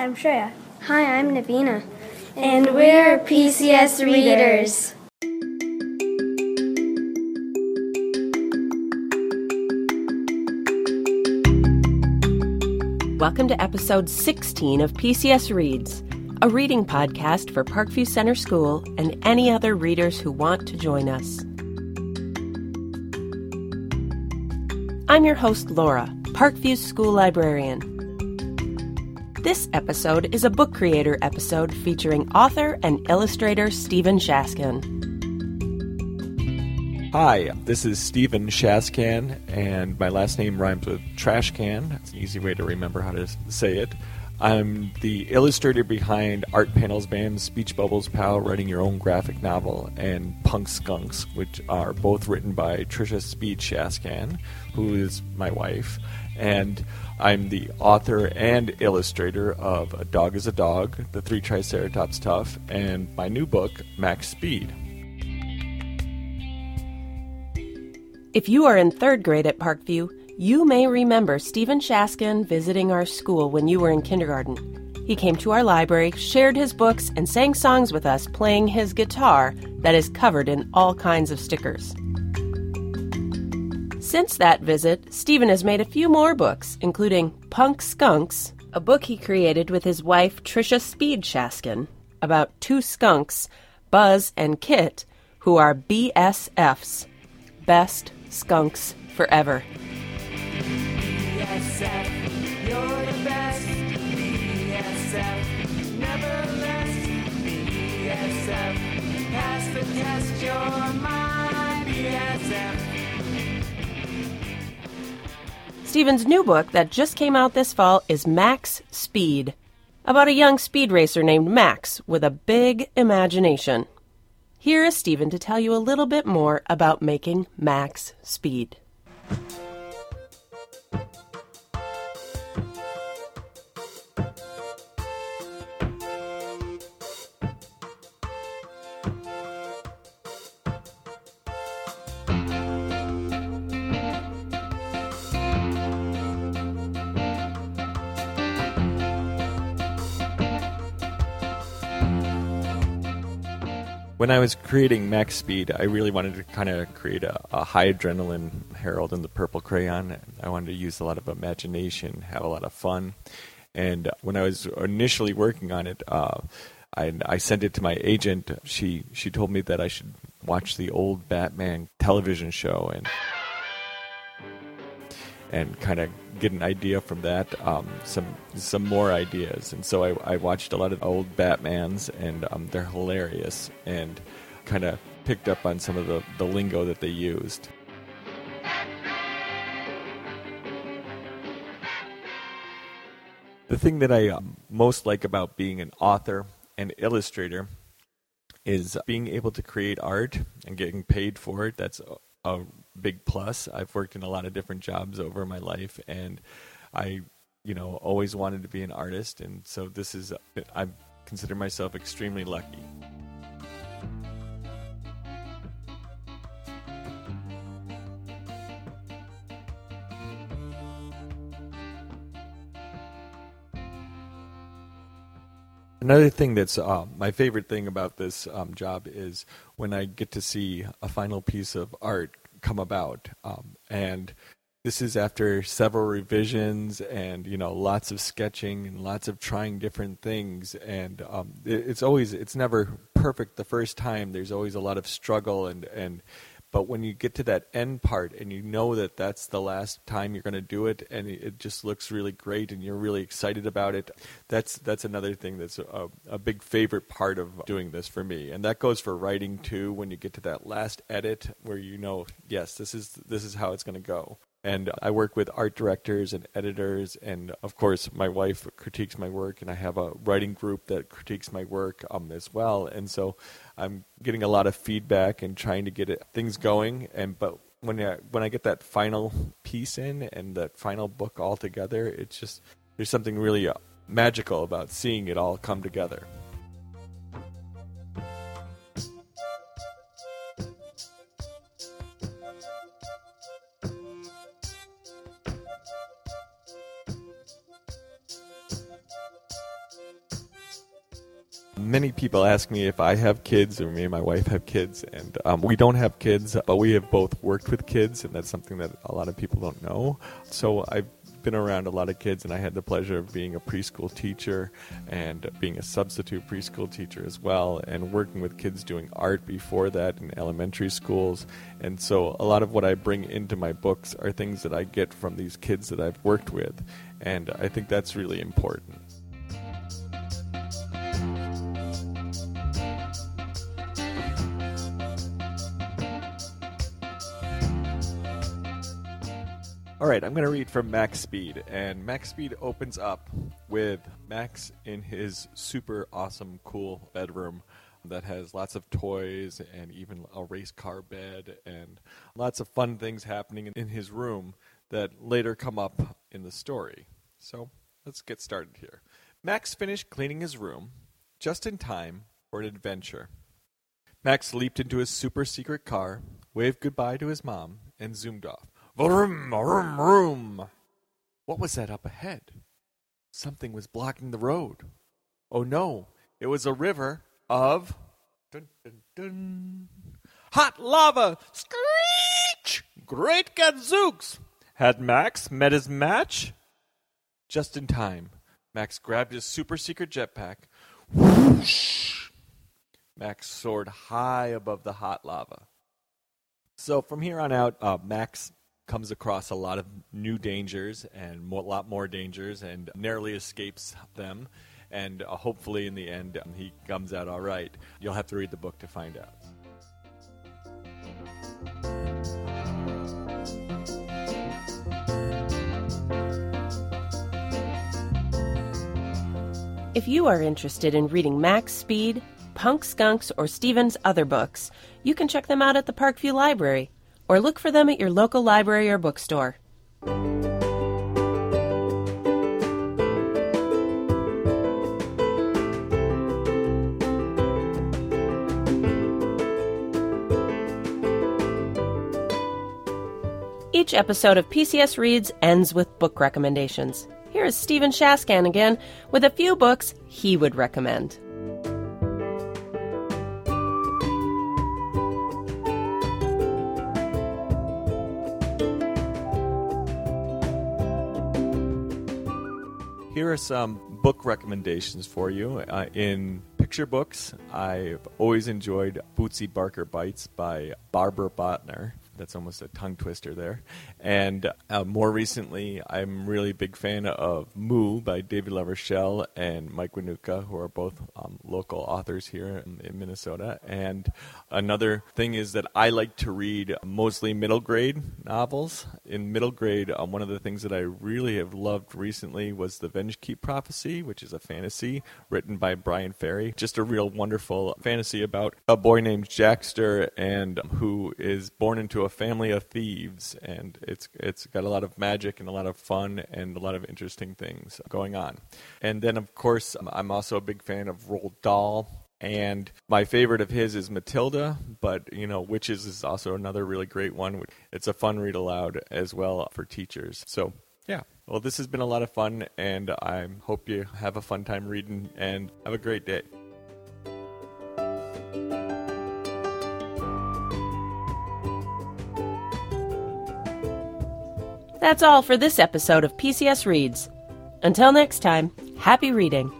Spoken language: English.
I'm Shreya. Hi, I'm Navina. And we're PCS readers. Welcome to episode 16 of PCS Reads, a reading podcast for Parkview Center School and any other readers who want to join us. I'm your host, Laura, Parkview's school librarian. This episode is a book creator episode featuring author and illustrator Stephen Shaskan. Hi, this is Stephen Shaskan, and my last name rhymes with trash can. It's an easy way to remember how to say it. I'm the illustrator behind Art Panels BAM, Speech Bubbles Pal, writing your own graphic novel, and Punk Skunks, which are both written by Trisha Speed Shaskan, who is my wife. And I'm the author and illustrator of A Dog is a Dog, The Three Triceratops Tuff, and my new book, Max Speed. If you are in third grade at Parkview, you may remember Stephen Shaskan visiting our school when you were in kindergarten. He came to our library, shared his books, and sang songs with us playing his guitar that is covered in all kinds of stickers. Since that visit, Stephen has made a few more books, including Punk Skunks, a book he created with his wife Trisha Speed Shaskan about two skunks, Buzz and Kit, who are BSFs, best skunks forever. BSF, you're the best. BSF, never less. BSF, pass the test, you're my BSF. Stephen's new book that just came out this fall is Max Speed, about a young speed racer named Max with a big imagination. Here is Stephen to tell you a little bit more about making Max Speed. When I was creating Max Speed, I really wanted to kind of create a, a high adrenaline Harold and the Purple Crayon. I wanted to use a lot of imagination, have a lot of fun. And when I was initially working on it, uh, I, I sent it to my agent. She she told me that I should watch the old Batman television show and and kind of get an idea from that, um, some some more ideas. And so I, I watched a lot of old Batmans, and um, they're hilarious, and kind of picked up on some of the, the lingo that they used. The thing that I um, most like about being an author and illustrator is being able to create art and getting paid for it. That's a, a big plus. I've worked in a lot of different jobs over my life, and I, you know, always wanted to be an artist, and so this is. I consider myself extremely lucky. Another thing that's uh, my favorite thing about this um, job is when I get to see a final piece of art come about. Um, and this is after several revisions and you know lots of sketching and lots of trying different things and um, it, it's always it's never perfect the first time there's always a lot of struggle and and but when you get to that end part and you know that that's the last time you're going to do it and it just looks really great and you're really excited about it that's that's another thing that's a, a big favorite part of doing this for me. And that goes for writing too when you get to that last edit where you know yes this is this is how it's going to go and I work with art directors and editors, and of course, my wife critiques my work, and I have a writing group that critiques my work um, as well. And so, I'm getting a lot of feedback and trying to get it, things going. And but when I, when I get that final piece in and that final book all together, it's just there's something really uh, magical about seeing it all come together. Many people ask me if I have kids or me and my wife have kids, and um, we don't have kids, but we have both worked with kids, and that's something that a lot of people don't know. So I've been around a lot of kids, and I had the pleasure of being a preschool teacher and being a substitute preschool teacher as well, and working with kids doing art before that in elementary schools. And so a lot of what I bring into my books are things that I get from these kids that I've worked with, and I think that's really important. All right, I'm going to read from Max Speed. And Max Speed opens up with Max in his super awesome, cool bedroom that has lots of toys and even a race car bed and lots of fun things happening in his room that later come up in the story. So let's get started here. Max finished cleaning his room just in time for an adventure. Max leaped into his super secret car, waved goodbye to his mom, and zoomed off. Vroom, vroom, vroom. What was that up ahead? Something was blocking the road. Oh no, it was a river of dun, dun, dun, hot lava. Screech! Great gadzooks! Had Max met his match? Just in time, Max grabbed his super secret jetpack. Whoosh! Max soared high above the hot lava. So from here on out, uh, Max comes across a lot of new dangers and a lot more dangers and narrowly escapes them. And uh, hopefully, in the end, um, he comes out all right. You'll have to read the book to find out. If you are interested in reading Max Speed, Punk Skunks, or Stephen's other books, you can check them out at the Parkview Library or look for them at your local library or bookstore. Each episode of PCS Reads ends with book recommendations. Here is Stephen Shaskan again with a few books he would recommend. Here are some book recommendations for you. Uh, in picture books, I've always enjoyed Bootsie Barker Bites by Barbara Bottner. That's almost a tongue twister there. And uh, more recently, I'm really a big fan of Moo by David LaRochelle and Mike Wohnoutka, who are both um, local authors here in, in Minnesota. And another thing is that I like to read mostly middle grade novels. In middle grade, um, one of the things that I really have loved recently was The Vengekeep Prophecy, which is a fantasy written by Brian Farrey. Just a real wonderful fantasy about a boy named Jaxter and who is born into a family of thieves, and it's it's got a lot of magic and a lot of fun and a lot of interesting things going on. And then, of course, um, I'm also a big fan of Roald Dahl. And my favorite of his is Matilda, but you know, Witches is also another really great one. It's a fun read aloud as well for teachers. So, yeah. Well, this has been a lot of fun, and I hope you have a fun time reading and have a great day. That's all for this episode of PCS Reads. Until next time, happy reading.